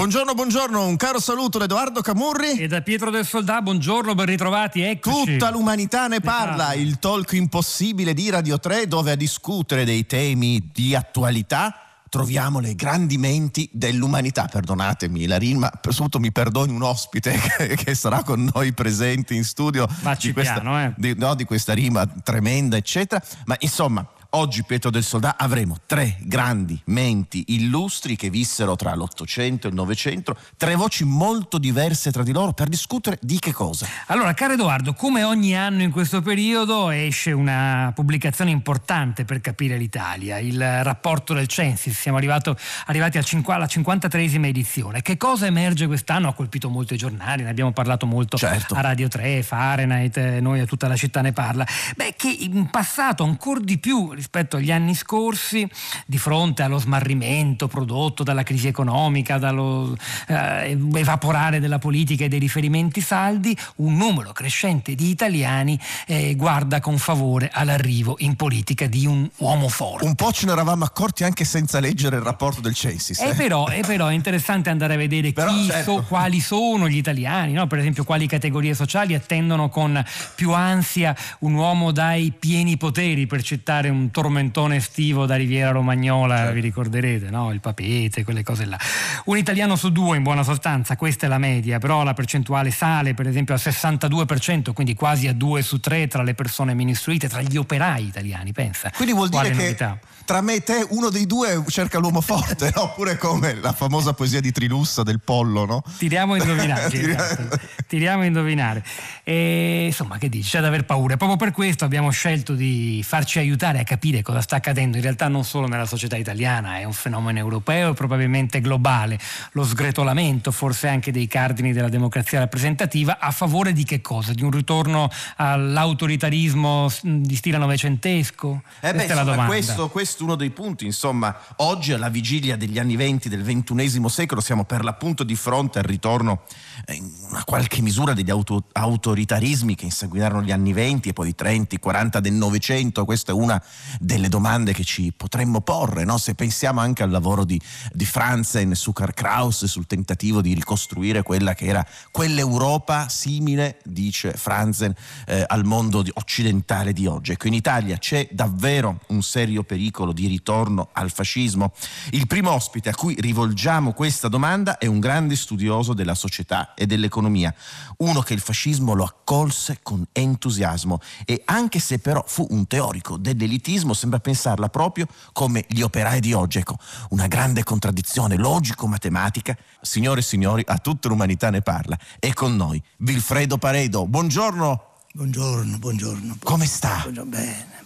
Buongiorno, buongiorno, un caro saluto da Edoardo Camurri. E da Pietro del Soldà, buongiorno, ben ritrovati, eccoci. Tutta l'umanità ne parla, il talk impossibile di Radio 3 dove a discutere dei temi di attualità troviamo le grandi menti dell'umanità. Perdonatemi la rima, soprattutto mi perdoni un ospite che, che sarà con noi presente in studio di questa, piano, eh. di, no, di questa rima tremenda, eccetera. Ma insomma, oggi Pietro del Soldà avremo tre grandi menti illustri che vissero tra l'Ottocento e il Novecento, tre voci molto diverse tra di loro per discutere di che cosa? Allora, caro Edoardo, come ogni anno in questo periodo esce una pubblicazione importante per capire l'Italia, il rapporto del Censis. Siamo arrivato- arrivati al alla 53esima edizione. Che cosa emerge quest'anno? Ha colpito molto i giornali, ne abbiamo parlato molto Certo. a Radio 3, Fahrenheit, eh, noi a tutta la città ne parla. Beh, che in passato ancora di più rispetto agli anni scorsi, di fronte allo smarrimento prodotto dalla crisi economica, dallo eh, evaporare della politica e dei riferimenti saldi, un numero crescente di italiani eh, guarda con favore all'arrivo in politica di un uomo forte. Un po' ce ne eravamo accorti anche senza leggere il rapporto del Censis. Eh. però, e però è interessante andare a vedere Però, chi certo. so- quali sono gli italiani, no? per esempio quali categorie sociali attendono con più ansia un uomo dai pieni poteri, per citare un tormentone estivo da Riviera Romagnola, Certo. vi ricorderete, no? il papete, quelle cose là. Un italiano su due in buona sostanza, questa è la media, però la percentuale sale per esempio al 62%, quindi quasi a due su tre tra le persone meno istruite, tra gli operai italiani, pensa. Quindi vuol dire Quale che novità. Tra me e te uno dei due cerca l'uomo forte, no? Oppure come la famosa poesia di Trilussa del pollo, no? Tiriamo a indovinare. esatto. Tiriamo a indovinare. E, insomma, che dici? C'è da aver paura. Proprio per questo abbiamo scelto di farci aiutare a capire cosa sta accadendo. In realtà non solo nella società italiana, è un fenomeno europeo e probabilmente globale. Lo sgretolamento, forse anche dei cardini della democrazia rappresentativa, a favore di che cosa? Di un ritorno all'autoritarismo di stile novecentesco? Eh beh, Questa è la insomma, domanda. questo, questo è uno dei punti. Insomma, oggi alla vigilia degli anni venti del ventunesimo secolo siamo per l'appunto di fronte al ritorno eh, in qualche misura degli auto- autoritarismi che inseguirono gli anni venti e poi i 30, i 40 del Novecento. Questa è una delle domande che ci potremmo porre, no? se pensiamo anche al lavoro di, di Franzen su Karl Kraus sul tentativo di ricostruire quella che era quell'Europa simile, dice Franzen, eh, al mondo occidentale di oggi. Ecco, in Italia c'è davvero un serio pericolo di ritorno al fascismo. Il primo ospite a cui rivolgiamo questa domanda è un grande studioso della società e dell'economia, uno che il fascismo lo accolse con entusiasmo e anche se però fu un teorico dell'elitismo, sembra pensarla proprio come gli operai di oggi. Ecco, una grande contraddizione logico-matematica. Signore e signori, a tutta l'umanità ne parla. E con noi Vilfredo Paredo. Buongiorno, Buongiorno, buongiorno. come sta? Buongiorno, bene.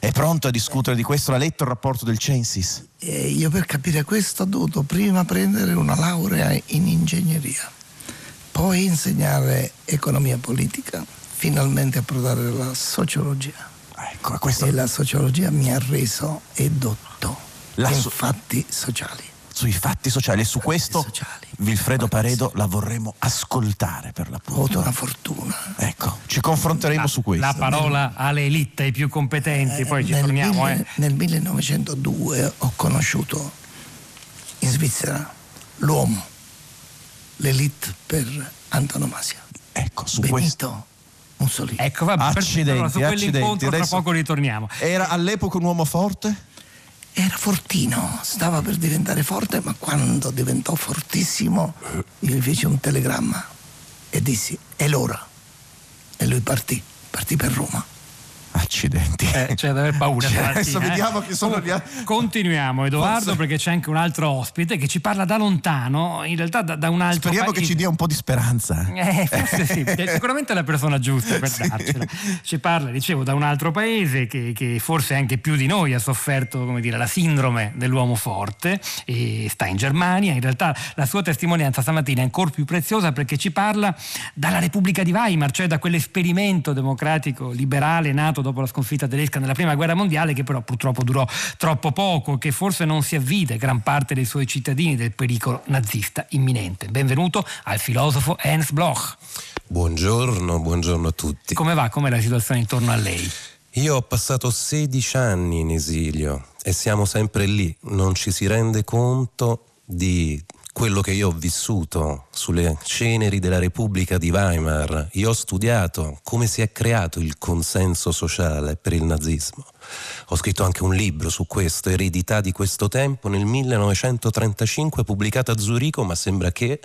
È pronto a discutere di questo? Ha letto il rapporto del Censis? E io per capire questo ho dovuto prima prendere una laurea in ingegneria, poi insegnare economia politica, finalmente approdare alla sociologia. Ecco, questo E la sociologia mi ha reso edotto La in so- fatti sociali. Sui fatti sociali e su questo sociali. Vilfredo Paredo la vorremmo ascoltare per l'appunto. avuto una fortuna. Ecco, ci confronteremo su questo. La parola alle elite, ai più competenti, poi ci nel, torniamo. mille- eh. nel 1902 ho conosciuto in Svizzera l'uomo, l'elite per antonomasia, Ecco, su questo. Benito Mussolini. Ecco, vabbè, per- Accidenti, allora, su accidenti. quell'incontro tra Adesso- poco ritorniamo. Era all'epoca un uomo forte? Era fortino, stava per diventare forte, ma quando diventò fortissimo io gli feci un telegramma e dissi è l'ora. E lui partì, partì per Roma. Accidenti. Eh, c'è da aver paura. Cioè, adesso eh. vediamo chi sono gli Comunque, Continuiamo, Edoardo, Forse- perché c'è anche un altro ospite che ci parla da lontano, in realtà da, da un altro Speriamo che paese. ci dia un po' di speranza. Eh, forse sì, è sicuramente la persona giusta per darcela. Ci parla, dicevo, da un altro paese che, che forse anche più di noi ha sofferto, come dire, la sindrome dell'uomo forte e sta in Germania. In realtà la sua testimonianza stamattina è ancora più preziosa perché ci parla dalla Repubblica di Weimar, cioè da quell'esperimento democratico liberale nato dopo la sconfitta tedesca nella Prima Guerra Mondiale che però purtroppo durò troppo poco, che forse non si avvide gran parte dei suoi cittadini del pericolo nazista imminente. Benvenuto al filosofo Ernst Bloch. Buongiorno, buongiorno a tutti. Come va? Com'è la situazione intorno a lei? Io ho passato 16 anni in esilio e siamo sempre lì, non ci si rende conto di quello che io ho vissuto sulle ceneri della Repubblica di Weimar. Io ho studiato come si è creato il consenso sociale per il nazismo. Ho scritto anche un libro su questo, Eredità di questo tempo, nel 1935, pubblicato a Zurigo, ma sembra che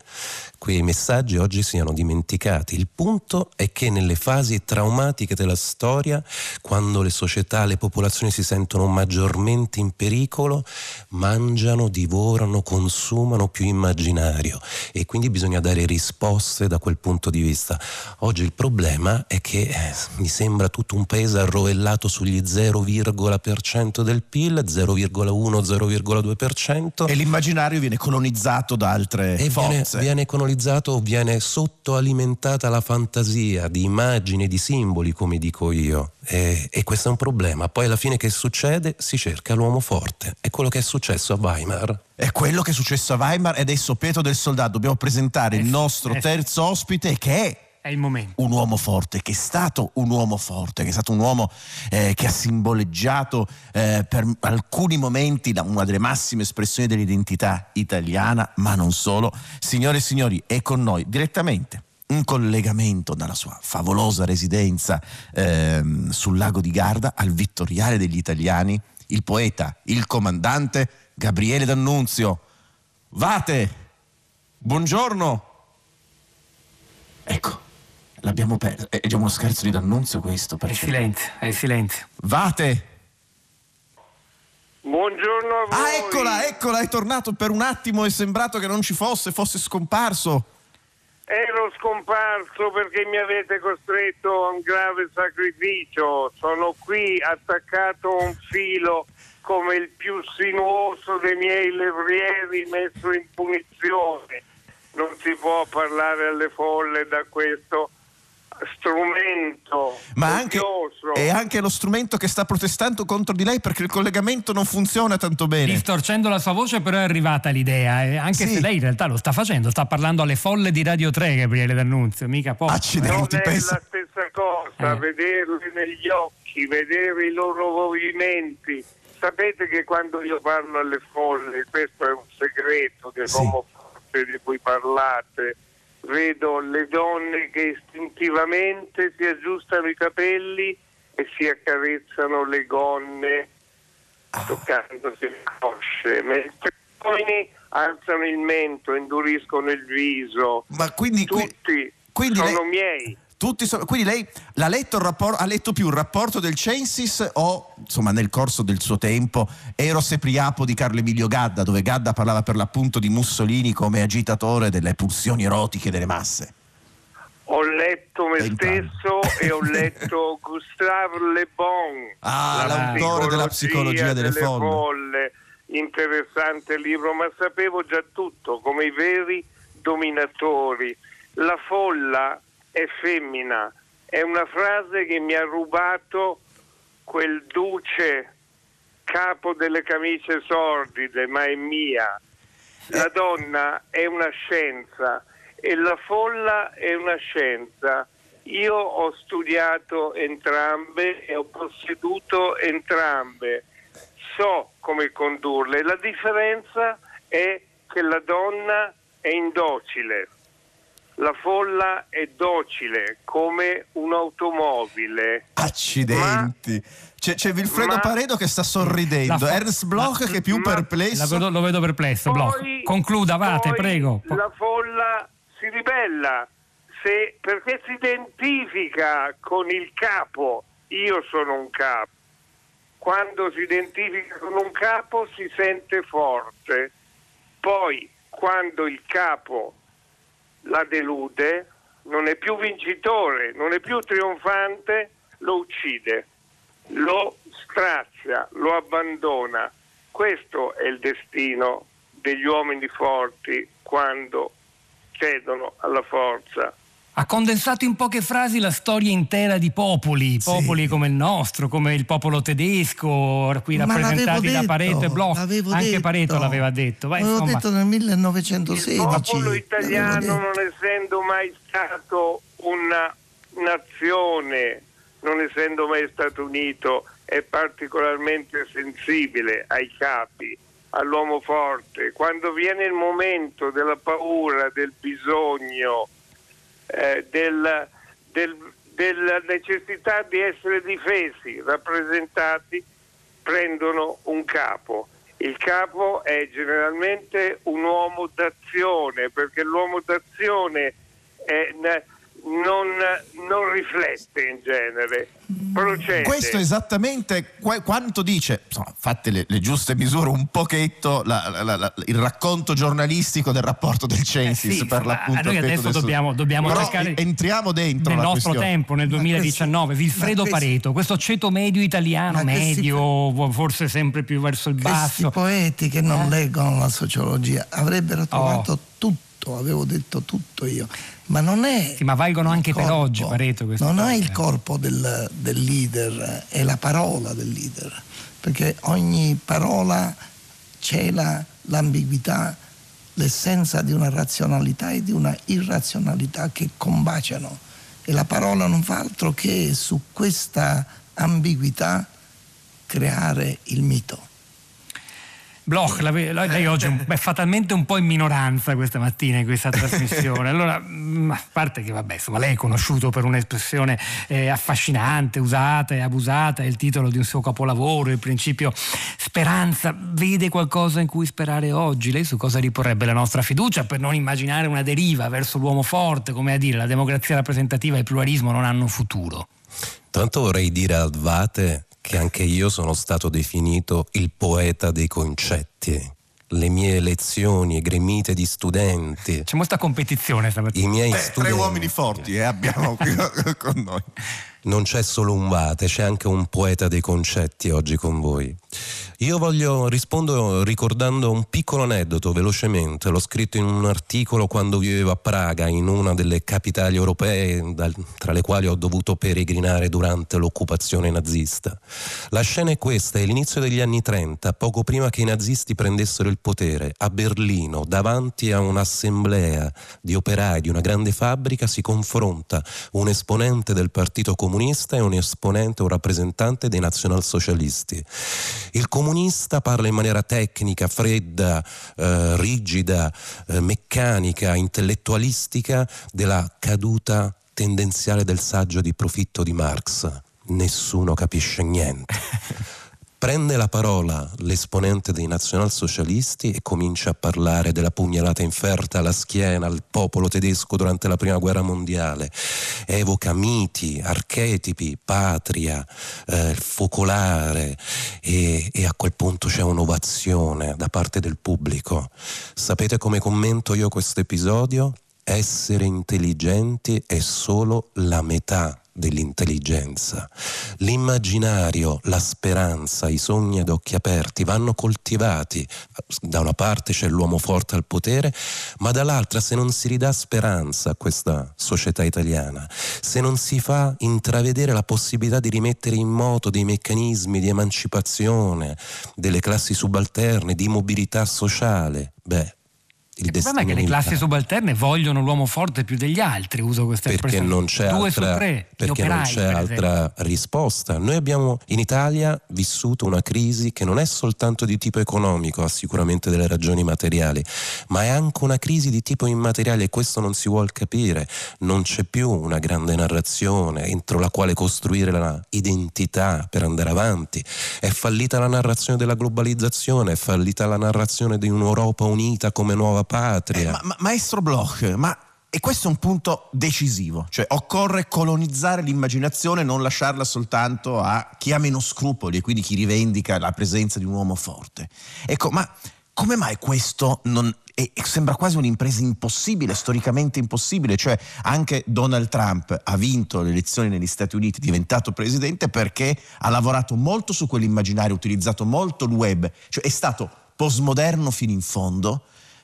quei messaggi oggi siano dimenticati. Il punto è che nelle fasi traumatiche della storia, quando le società, le popolazioni si sentono maggiormente in pericolo, mangiano, divorano, consumano più immaginario e quindi bisogna dare risposte da quel punto di vista. Oggi il problema è che eh, mi sembra tutto un paese arrovellato sugli 0,% del PIL, 0,1-0,2%. E l'immaginario viene colonizzato da altre E viene, forze. viene colonizzato, viene sottoalimentata la fantasia di immagini, di simboli, come dico io. E, e questo è un problema. Poi alla fine che succede? Si cerca l'uomo forte. È quello che è successo a Weimar. È quello che è successo a Weimar ed adesso Pietro del Soldato dobbiamo presentare il sì, nostro eh terzo ospite che è È il momento. un uomo forte, che è stato un uomo forte, che è stato un uomo eh, che ha simboleggiato eh, per alcuni momenti una delle massime espressioni dell'identità italiana, ma non solo. Signore e signori, è con noi direttamente un collegamento dalla sua favolosa residenza ehm, sul lago di Garda al Vittoriale degli Italiani, il poeta, il comandante Gabriele D'Annunzio. Vate, buongiorno. Ecco, l'abbiamo perso. È già uno scherzo di D'Annunzio questo. È perché- silenzio, è silenzio. Vate. Buongiorno a voi. Ah, eccola, eccola, è tornato per un attimo, è sembrato che non ci fosse, fosse scomparso. Ero scomparso perché mi avete costretto a un grave sacrificio. Sono qui attaccato a un filo come il più sinuoso dei miei levrieri messo in punizione. Non si può parlare alle folle da questo strumento Ma anche, è anche lo strumento che sta protestando contro di lei perché il collegamento non funziona tanto bene. Distorcendo la sua voce, però è arrivata l'idea, eh, anche Sì. se lei in realtà lo sta facendo, sta parlando alle folle di Radio 3, Gabriele D'Annunzio, mica poco. Non Accidenti, è pensa. la stessa cosa, Eh. vederli negli occhi, vedere i loro movimenti. Sapete che quando io parlo alle folle, questo è un segreto dell'uomo forte di cui parlate, vedo le donne che istintivamente si aggiustano i capelli e si accarezzano le gonne toccandosi le cosce, mentre gli uomini alzano il mento, induriscono il viso. Ma quindi, qui- Tutti quindi sono lei- miei. Sono- quindi lei l'ha letto il rappor- ha letto più il rapporto del Censis o insomma nel corso del suo tempo Eros e Priapo di Carlo Emilio Gadda dove Gadda parlava per l'appunto di Mussolini come agitatore delle pulsioni erotiche delle masse. Ho letto me stesso e ho letto Gustave Le Bon, Ah, La l'autore della psicologia delle folle. Interessante libro, ma sapevo già tutto, come i veri dominatori. La folla è femmina, è una frase che mi ha rubato quel duce capo delle camicie sordide, ma è mia. La donna è una scienza e la folla è una scienza. Io ho studiato entrambe e ho posseduto entrambe. So come condurle. La differenza è che la donna è indocile. La folla è docile come un'automobile. Accidenti. C'è, c'è Vilfredo ma- Paredo che sta sorridendo, La fo- Ernst Bloch che è più ma- La perplesso. vedo- lo vedo perplesso, Bloch. Poi- Concluda, Vate, poi prego. La folla si ribella se- perché si identifica con il capo. io sono un capo. Quando si identifica con un capo si sente forte, poi quando il capo la delude non è più vincitore, non è più trionfante, lo uccide, lo strazia, lo abbandona. Questo è il destino degli uomini forti quando cedono alla forza. Ha condensato in poche frasi la storia intera di popoli, popoli come il nostro, come il popolo tedesco, qui Ma rappresentati da Pareto e detto, Bloch. Anche detto. Pareto l'aveva detto. Vai, L'avevo insomma, detto nel 1916. Il popolo italiano, non essendo mai stato una nazione, non essendo mai stato unito, è particolarmente sensibile ai capi, all'uomo forte. Quando viene il momento della paura, del bisogno, eh, del- del- della necessità di essere difesi, rappresentati, prendono un capo. Il capo è generalmente un uomo d'azione, perché l'uomo d'azione è- non, non riflette in genere, procede. Questo è esattamente qua- quanto dice, insomma, fatte le, le giuste misure, un pochetto la- la- la- la- il racconto giornalistico del rapporto del Censis Eh sì, per l'appunto. noi adesso dobbiamo- dobbiamo Però cercare- entriamo dentro nel la nostro questione. tempo, nel Ma 2019, questi- Vilfredo Pareto, questo ceto medio italiano, Ma questi- medio, forse sempre più verso il Questi basso. poeti che non leggono la sociologia avrebbero trovato Oh. tutto, avevo detto tutto io, ma non è... Sì, ma valgono anche per corpo, oggi, Pareto, Non è cose. il corpo del, del leader, è la parola del leader, perché ogni parola cela l'ambiguità, l'essenza di una razionalità e di una irrazionalità che combaciano e la parola non fa altro che su questa ambiguità creare il mito. Bloch, la- lei oggi è fatalmente un po' in minoranza questa mattina in questa trasmissione. Allora, mm, a parte che vabbè, insomma, lei è conosciuto per un'espressione eh, affascinante, usata e abusata, è il titolo di un suo capolavoro, il principio speranza. Vede qualcosa in cui sperare oggi? Lei su cosa riporrebbe la nostra fiducia per non immaginare una deriva verso l'uomo forte, come a dire la democrazia rappresentativa e il pluralismo non hanno futuro? Tanto vorrei dire al Vate che anche io sono stato definito il poeta dei concetti. Le mie lezioni gremite di studenti, C'è molta competizione stamattina. i miei Eh, studenti. tre uomini forti eh, abbiamo qui con noi. Non c'è solo un Vate, c'è anche un poeta dei concetti oggi con voi. Io voglio rispondo ricordando un piccolo aneddoto velocemente. L'ho scritto in un articolo quando vivevo a Praga, in una delle capitali europee dal- tra le quali ho dovuto peregrinare durante l'occupazione nazista. La scena è questa, è l'inizio degli anni 30, poco prima che i nazisti prendessero il potere. A Berlino, davanti a un'assemblea di operai di una grande fabbrica, si confronta un esponente del Partito Comunista e un esponente, un rappresentante dei nazionalsocialisti. Il comunista parla in maniera tecnica, fredda, eh, rigida, eh, meccanica, intellettualistica della caduta tendenziale del saggio di profitto di Marx. Nessuno capisce niente. Prende la parola l'esponente dei nazionalsocialisti e comincia a parlare della pugnalata inferta alla schiena al popolo tedesco durante la prima guerra mondiale. Evoca miti, archetipi, patria, eh, focolare e, e a quel punto c'è un'ovazione da parte del pubblico. Sapete come commento io questo episodio? Essere intelligenti è solo la metà dell'intelligenza. L'immaginario, la speranza, i sogni ad occhi aperti vanno coltivati. Da una parte c'è l'uomo forte al potere, ma dall'altra se non si ridà speranza a questa società italiana, se non si fa intravedere la possibilità di rimettere in moto dei meccanismi di emancipazione delle classi subalterne, di mobilità sociale, beh, il, Il problema è che le classi subalterne vogliono l'uomo forte più degli altri, uso questa perché espressione. non c'è Due altra, su tre, perché non operai, c'è per altra risposta. Noi abbiamo in Italia vissuto una crisi che non è soltanto di tipo economico, ha sicuramente delle ragioni materiali, ma è anche una crisi di tipo immateriale e questo non si vuol capire. Non c'è più una grande narrazione entro la quale costruire la identità per andare avanti. È fallita la narrazione della globalizzazione, è fallita la narrazione di un'Europa unita come nuova patria. Eh, ma, ma- maestro Bloch, ma e questo è un punto decisivo, cioè occorre colonizzare l'immaginazione e non lasciarla soltanto a chi ha meno scrupoli e quindi chi rivendica la presenza di un uomo forte. Ecco, ma come mai questo non, è, sembra quasi un'impresa impossibile, storicamente impossibile, cioè anche Donald Trump ha vinto le elezioni negli Stati Uniti, è diventato presidente perché ha lavorato molto su quell'immaginario, ha utilizzato molto il web, cioè è stato postmoderno fino in fondo,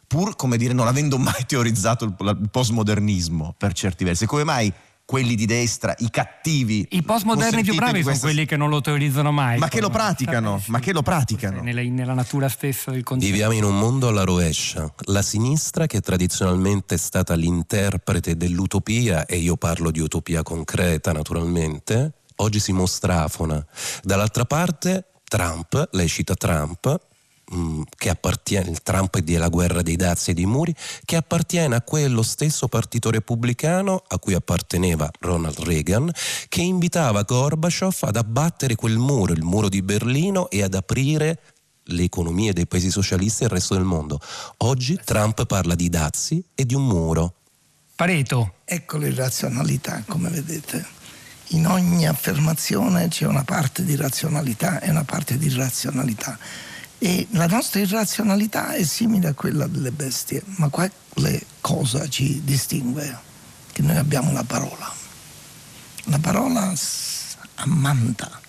pur come dire non avendo mai teorizzato il, postmodernismo per certi versi. Come mai quelli di destra, i cattivi. I postmoderni più bravi questa... sono quelli che non lo teorizzano mai. Ma che lo praticano, ma che lo praticano. Nella, nella, natura stessa del concetto. Viviamo in un mondo alla rovescia. La sinistra, che tradizionalmente è stata l'interprete dell'utopia, e io parlo di utopia concreta naturalmente, oggi si mostra afona. Dall'altra parte Trump, lei cita Trump, Mm, che appartiene, il Trump e della guerra dei dazi e dei muri, che appartiene a quello stesso partito repubblicano a cui apparteneva Ronald Reagan, che invitava Gorbaciov ad abbattere quel muro, il muro di Berlino, e ad aprire le economie dei paesi socialisti e il resto del mondo. Oggi Trump parla di dazi e di un muro. Pareto. Ecco l'irrazionalità, come vedete. In ogni affermazione c'è una parte di razionalità e una parte di irrazionalità e la nostra irrazionalità è simile a quella delle bestie, ma quale cosa ci distingue? Che noi abbiamo la parola. La parola ammanta,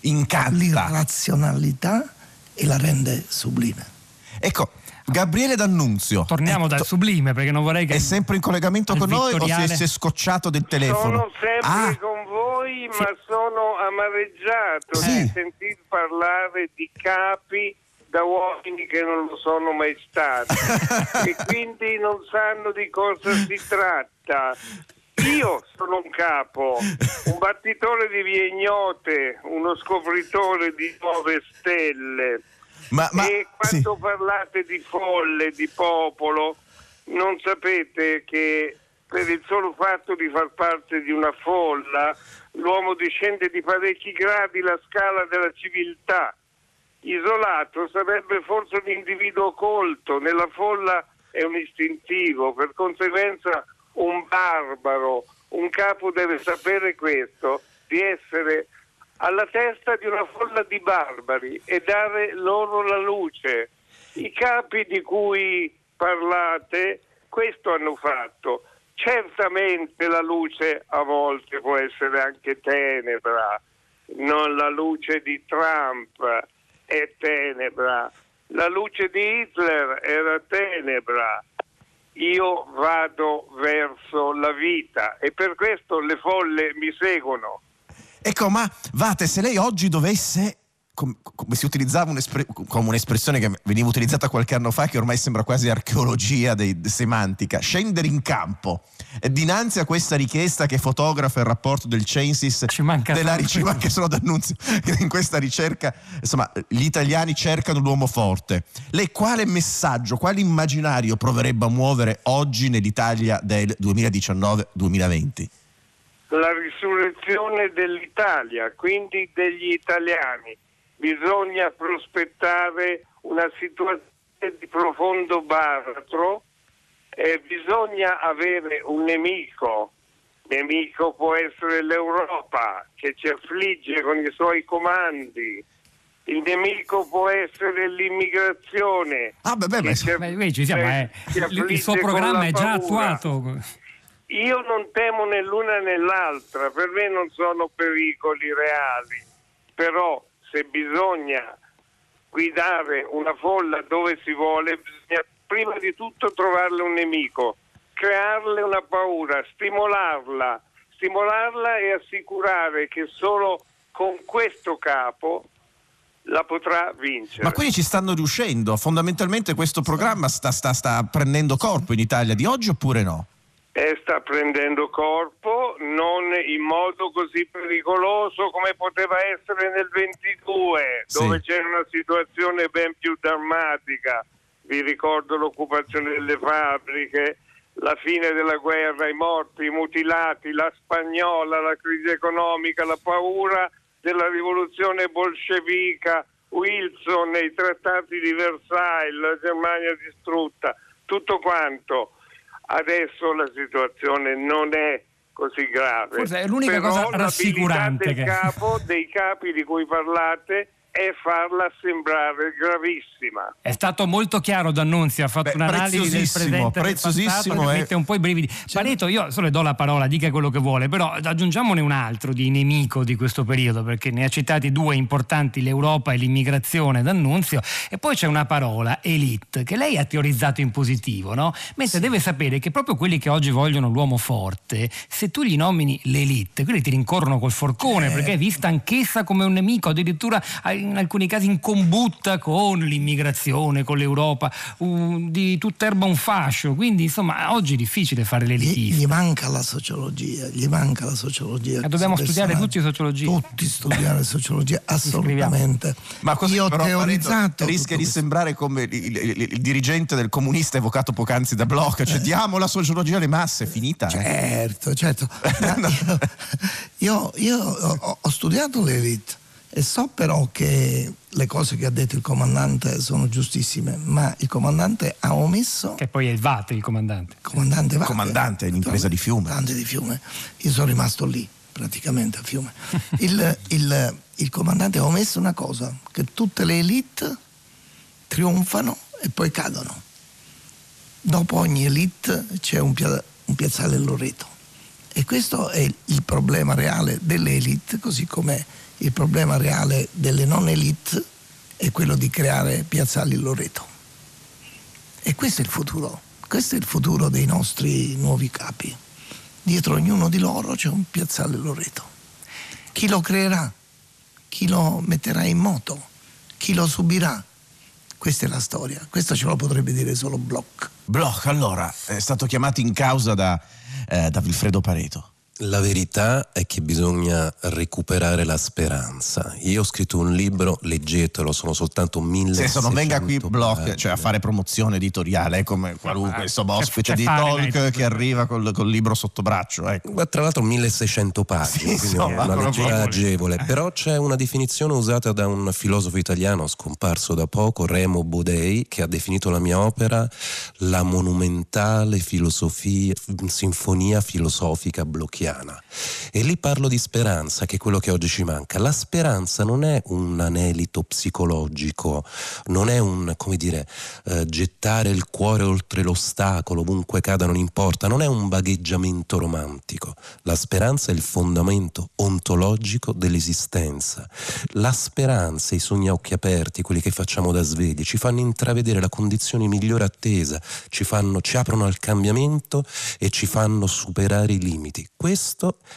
incanta l'irrazionalità e la rende sublime. Ecco, Gabriele D'Annunzio. Torniamo dal sublime perché non vorrei che. È sempre in collegamento con vittoriale... noi o si è scocciato del telefono? Sono sempre ah. con ma sono amareggiato sì. di sentir parlare di capi da uomini che non lo sono mai stati e quindi non sanno di cosa si tratta. Io sono un capo, un battitore di vie ignote, uno scopritore di nuove stelle. Ma, ma, e quando sì. parlate di folle, di popolo, non sapete che per il solo fatto di far parte di una folla, l'uomo discende di parecchi gradi la scala della civiltà. Isolato sarebbe forse un individuo colto, nella folla è un istintivo, per conseguenza un barbaro, un capo deve sapere questo, di essere alla testa di una folla di barbari e dare loro la luce. I capi di cui parlate questo hanno fatto Certamente la luce a volte può essere anche tenebra, non la luce di Trump è tenebra, la luce di Hitler era tenebra. Io vado verso la vita e per questo le folle mi seguono. Ecco, ma Vate, se lei oggi dovesse come, come si utilizzava un'espre- come un'espressione che veniva utilizzata qualche anno fa, che ormai sembra quasi archeologia dei, semantica, scendere in campo. E dinanzi a questa richiesta che fotografa il rapporto del Censis ci manca, della, ci manca solo d'annunzio che in questa ricerca. Insomma gli italiani cercano l'uomo forte. Lei quale messaggio quale immaginario proverebbe a muovere oggi nell'Italia del 2019-2020 la risurrezione dell'Italia quindi degli italiani bisogna prospettare una situazione di profondo baratro, eh, bisogna avere un nemico. Nemico può essere l'Europa che ci affligge con i suoi comandi. Il nemico può essere l'immigrazione. Ah, beh, beh, beh, ci, beh ci siamo, eh. il suo programma è già attuato. Io non temo né l'una né l'altra, per me non sono pericoli reali, però se bisogna guidare una folla dove si vuole, bisogna prima di tutto trovarle un nemico, crearle una paura, stimolarla, stimolarla e assicurare che solo con questo capo la potrà vincere. Ma quindi ci stanno riuscendo? Fondamentalmente questo programma sta, sta, sta prendendo corpo in Italia di oggi oppure no? Eh, sta prendendo corpo, non in modo così pericoloso come poteva essere nel 22, sì. dove c'era una situazione ben più drammatica. Vi ricordo l'occupazione delle fabbriche, la fine della guerra, i morti, i mutilati, la spagnola, la crisi economica, la paura della rivoluzione bolscevica, Wilson, i trattati di Versailles, la Germania distrutta, tutto quanto adesso la situazione non è così grave. Forse è l'unica Però cosa rassicurante del che- capo, dei capi di cui parlate è farla sembrare gravissima. È stato molto chiaro D'Annunzio, ha fatto Beh, un'analisi del preziosissimo, presente e del preziosissimo, passato che eh. mette un po' i brividi. Pareto, io solo le do la parola, dica quello che vuole, però aggiungiamone un altro di nemico di questo periodo, perché ne ha citati due importanti, l'Europa e l'immigrazione D'Annunzio, e poi c'è una parola, elite, che lei ha teorizzato in positivo, no? Mentre deve sapere che proprio quelli che oggi vogliono l'uomo forte, se tu gli nomini l'elite, quelli ti rincorrono col forcone, perché è vista anch'essa come un nemico, addirittura in alcuni casi in combutta con l'immigrazione, con l'Europa, un- di tutta erba un fascio. Quindi, insomma, oggi è difficile fare Gli, l'elitista. gli manca la sociologia, gli manca la sociologia. Eh, dobbiamo studiare tutti sociologia. Tutti studiare sociologia, assolutamente. Ma così Io ho teorizzato. rischia di questo. sembrare come il, il- il- il dirigente del comunista evocato poc'anzi da Bloch, cioè diamo la sociologia alle masse, è finita. eh. Certo, certo. Ma io, io- io ho, ho studiato l'elite e so però che le cose che ha detto il comandante sono giustissime, ma il comandante ha omesso. Che poi è il VAT il comandante. Il comandante va. Comandante è un'impresa di fiume. Comandante di fiume. Io sono rimasto lì, praticamente a fiume. Il, il- il comandante ha omesso una cosa, che tutte le elite trionfano e poi cadono. Dopo ogni elite c'è un, pia- un piazzale Loreto. E questo è il problema reale delle elite, così come il problema reale delle non elite è quello di creare piazzali Loreto. E questo è il futuro, questo è il futuro dei nostri nuovi capi. Dietro ognuno di loro c'è un piazzale Loreto. Chi lo creerà? Chi lo metterà in moto? Chi lo subirà? Questa è la storia, questo ce lo potrebbe dire solo Bloch. Bloch, allora, è stato chiamato in causa da, eh, da Vilfredo Pareto. La verità è che bisogna recuperare la speranza. Io ho scritto un libro, leggetelo, sono soltanto mille. Senso, non venga qui Bloch cioè, a fare promozione editoriale, come qualunque insomma, ospite c'è di Fahrenheit. talk che arriva col, col libro sotto braccio. Ecco. Ma tra l'altro 1600 pagine, Sì, quindi insomma, è una proprio- lettura agevole. Però c'è una definizione usata da un filosofo italiano scomparso da poco, Remo Bodei, che ha definito la mia opera la monumentale filosofia, sinfonia filosofica blocchiana. E lì parlo di speranza, che è quello che oggi ci manca. La speranza non è un anelito psicologico, non è un, come dire, eh, gettare il cuore oltre l'ostacolo, ovunque cada non importa, non è un vagheggiamento romantico. La speranza è il fondamento ontologico dell'esistenza. La speranza, i sogni a occhi aperti, quelli che facciamo da svegli, ci fanno intravedere la condizione migliore attesa, ci, fanno, ci aprono al cambiamento e ci fanno superare i limiti. Questo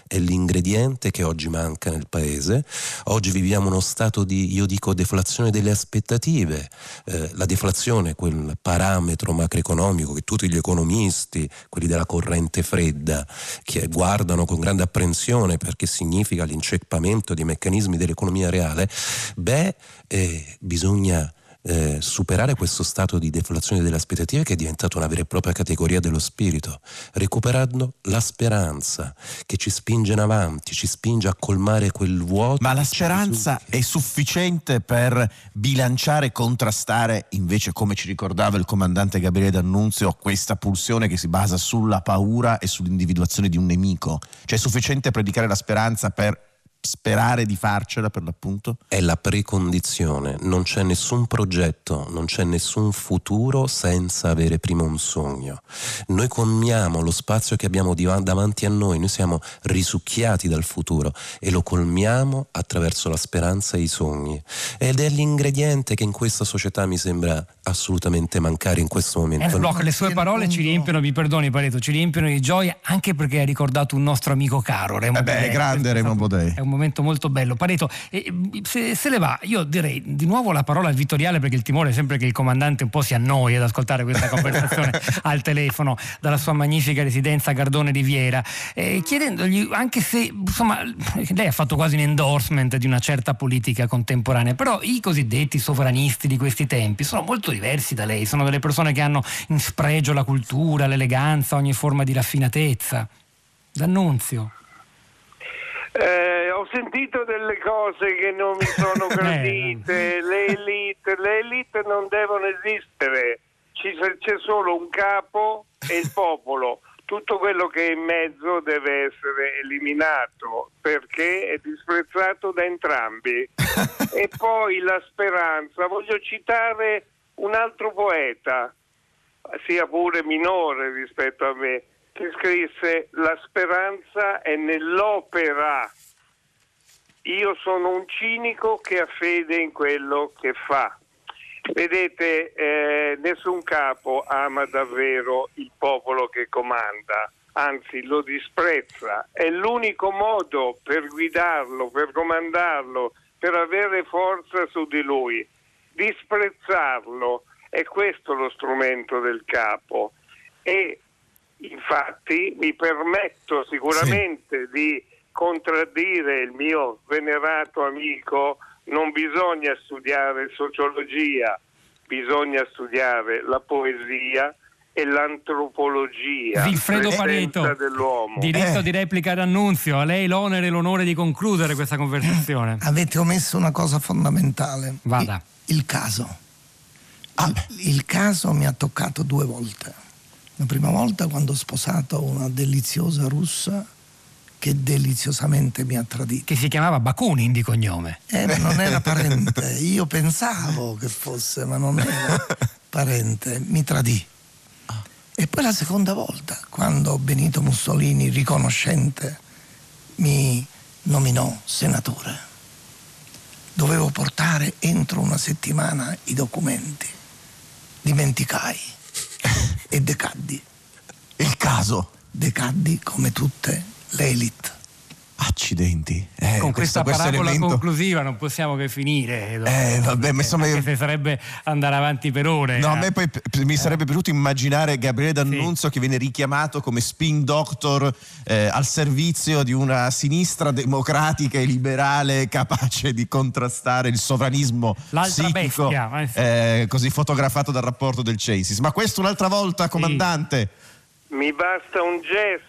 è l'ingrediente che oggi manca nel paese. Oggi viviamo uno stato di, io dico, deflazione delle aspettative. Eh, la deflazione, quel parametro macroeconomico che tutti gli economisti, quelli della corrente fredda, che guardano con grande apprensione perché significa l'inceppamento dei meccanismi dell'economia reale, beh, eh, bisogna eh, superare questo stato di deflazione delle aspettative che è diventato una vera e propria categoria dello spirito, recuperando la speranza che ci spinge in avanti, ci spinge a colmare quel vuoto. Ma la speranza è sufficiente per bilanciare e contrastare, invece, come ci ricordava il comandante Gabriele D'Annunzio, questa pulsione che si basa sulla paura e sull'individuazione di un nemico? Cioè è sufficiente predicare la speranza per sperare di farcela per l'appunto? È la precondizione, non c'è nessun progetto, non c'è nessun futuro senza avere prima un sogno. Noi colmiamo lo spazio che abbiamo davanti a noi, noi siamo risucchiati dal futuro e lo colmiamo attraverso la speranza e i sogni. Ed è l'ingrediente che in questa società mi sembra assolutamente mancare in questo momento. Eh, Bloch, le sue parole ci riempiono, mi perdoni Pareto, ci riempiono di gioia anche perché ha ricordato un nostro amico caro, Remo Eh beh, Bodei. grande Remo Bodei. È un momento molto bello. Pareto, eh, se, se le va, io direi di nuovo la parola al Vittoriale perché il timore è sempre che il comandante un po' si annoi ad ascoltare questa conversazione al telefono dalla sua magnifica residenza a Gardone Riviera, eh, chiedendogli anche se, insomma, lei ha fatto quasi un endorsement di una certa politica contemporanea, però i cosiddetti sovranisti di questi tempi sono molto diversi da lei, sono delle persone che hanno in spregio la cultura, l'eleganza, ogni forma di raffinatezza. D'Annunzio. Eh, ho sentito delle cose che non mi sono gradite, le elite, le elite non devono esistere, ci- c'è solo un capo e il popolo. Tutto quello che è in mezzo deve essere eliminato perché è disprezzato da entrambi. e poi la speranza. Voglio citare un altro poeta, sia pure minore rispetto a me, che scrisse La speranza è nell'opera. Io sono un cinico che ha fede in quello che fa. Vedete, eh, nessun capo ama davvero il popolo che comanda, anzi lo disprezza. È l'unico modo per guidarlo, per comandarlo, per avere forza su di lui. Disprezzarlo è questo lo strumento del capo. E infatti mi permetto sicuramente di contraddire il mio venerato amico, non bisogna studiare sociologia, bisogna studiare la poesia e l'antropologia Vilfredo Pareto, dell'uomo. diritto Eh. di replica d'annunzio, a lei l'onere e l'onore di concludere questa conversazione. Avete omesso una cosa fondamentale. Vada. Il, il caso. Il, il caso mi ha toccato due volte. La prima volta quando ho sposato una deliziosa russa che deliziosamente mi ha tradito. Che si chiamava Bakunin di cognome. Eh, ma non era parente, io pensavo che fosse, ma non era parente, mi tradì. E poi la seconda volta, quando Benito Mussolini, riconoscente, mi nominò senatore. Dovevo portare entro una settimana i documenti. Dimenticai e decaddi. Il caso. Decaddi come tutte le elite. Accidenti. Eh, Con questo, questa questo parabola elemento- conclusiva non possiamo che finire. Eh, vabbè, ma insomma- Anche se sarebbe andare avanti per ore. No, a eh. me poi p- mi sarebbe piaciuto immaginare Gabriele D'Annunzio che viene richiamato come spin doctor eh, al servizio di una sinistra democratica e liberale capace di contrastare il sovranismo L'altra psichico bestia, sì. eh, così fotografato dal rapporto del Censis. Ma questo un'altra volta, comandante. Mi basta un gesto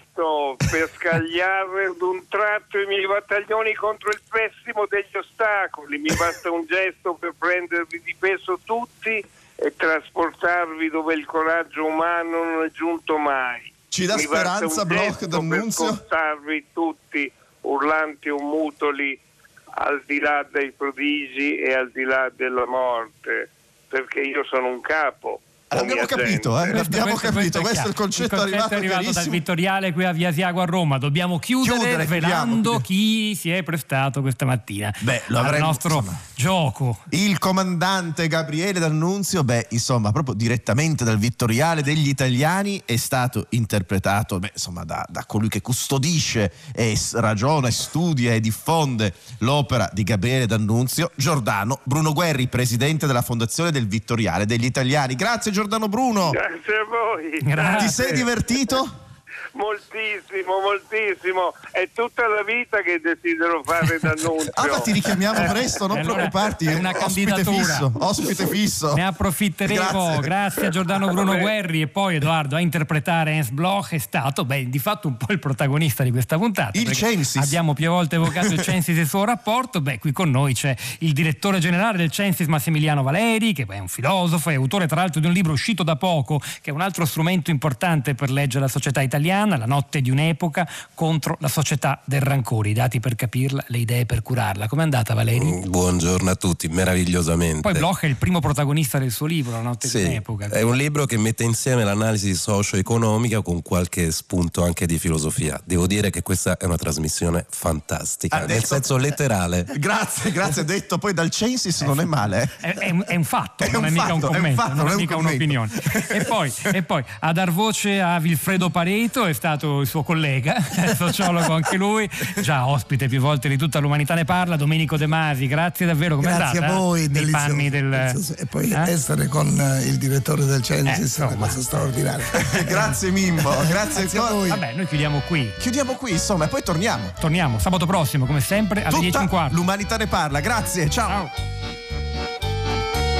per scagliare d'un tratto i miei battaglioni contro il pessimo degli ostacoli. Mi basta un gesto per prendervi di peso tutti e trasportarvi dove il coraggio umano non è giunto mai. Ci dà Mi speranza, un Bloch, D'Annunzio? Per portarvi tutti urlanti o mutoli al di là dei prodigi e al di là della morte, perché io sono un capo. L'abbiamo capito, eh, l'abbiamo capito. Questo è il chiaro. concetto arrivato è arrivato dal. Vittoriale qui a Via Siago a Roma. Dobbiamo chiudere, Chiudere, svelando chiudiamo, chi si è prestato questa mattina Beh, lo al avremmo, nostro insomma. gioco. Il comandante Gabriele D'Annunzio, beh, insomma, proprio direttamente dal Vittoriale degli Italiani è stato interpretato, beh, insomma, da, da colui che custodisce e ragiona, e studia e diffonde l'opera di Gabriele D'Annunzio, Giordano Bruno Guerri, presidente della Fondazione del Vittoriale degli Italiani. Grazie Giordano Bruno. Grazie a voi. Grazie. Ti sei divertito? Moltissimo, moltissimo. È tutta la vita che desidero fare d'annunzio. Ah, ma ti richiamiamo presto, non allora preoccuparti. è una ospite candidatura. fisso, ospite fisso. Ne approfitteremo, Grazie. grazie, a Giordano Bruno Guerri e poi Edoardo a interpretare Hans Bloch è stato, beh, di fatto un po' il protagonista di questa puntata. Il Censis. Abbiamo più volte evocato il Censis e il suo rapporto, beh, qui con noi c'è il direttore generale del Censis Massimiliano Valeri, che è un filosofo e autore tra l'altro di un libro uscito da poco, che è un altro strumento importante per leggere la società italiana, La notte di un'epoca contro la società del rancore, i dati per capirla, le idee per curarla. Com'è andata Valeri? Buongiorno a tutti, meravigliosamente. Poi Bloch è il primo protagonista del suo libro, La notte di Sì, un'epoca. è un libro che mette insieme l'analisi socio-economica con qualche spunto anche di filosofia. Devo dire che questa è una trasmissione fantastica, Ha nel detto- senso letterale. Grazie, grazie. Detto poi dal Censis non è male. eh. È, è un- è un fatto, È non un è mica un fatto, è un commento, fatto, non non è è un mica commento. un'opinione. E poi, e poi a dar voce a Vilfredo Pareto è stato il suo collega, sociologo anche lui, già ospite più volte di tutta l'umanità ne parla, Domenico De Masi, grazie davvero, come Grazie a voi, Nei delizioso, panni del... E poi Eh? essere con il direttore del Censis Eh, è una cosa straordinaria. grazie Mimmo, grazie, Grazie a voi. Vabbè, noi chiudiamo qui. Chiudiamo qui, insomma, e poi torniamo. Torniamo sabato prossimo, come sempre, alle 10 e Tutta un quarto. l'umanità ne parla. Grazie, ciao.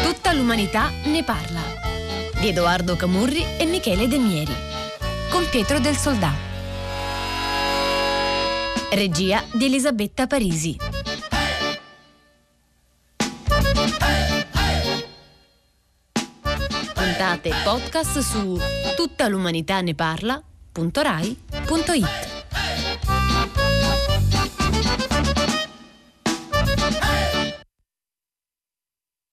Tutta l'umanità ne parla. Di Edoardo Camurri e Michele De Mieri. Con Pietro del Soldà. Regia di Elisabetta Parisi. Punta- puntate podcast su tuttalumanità ne parla.rai.it.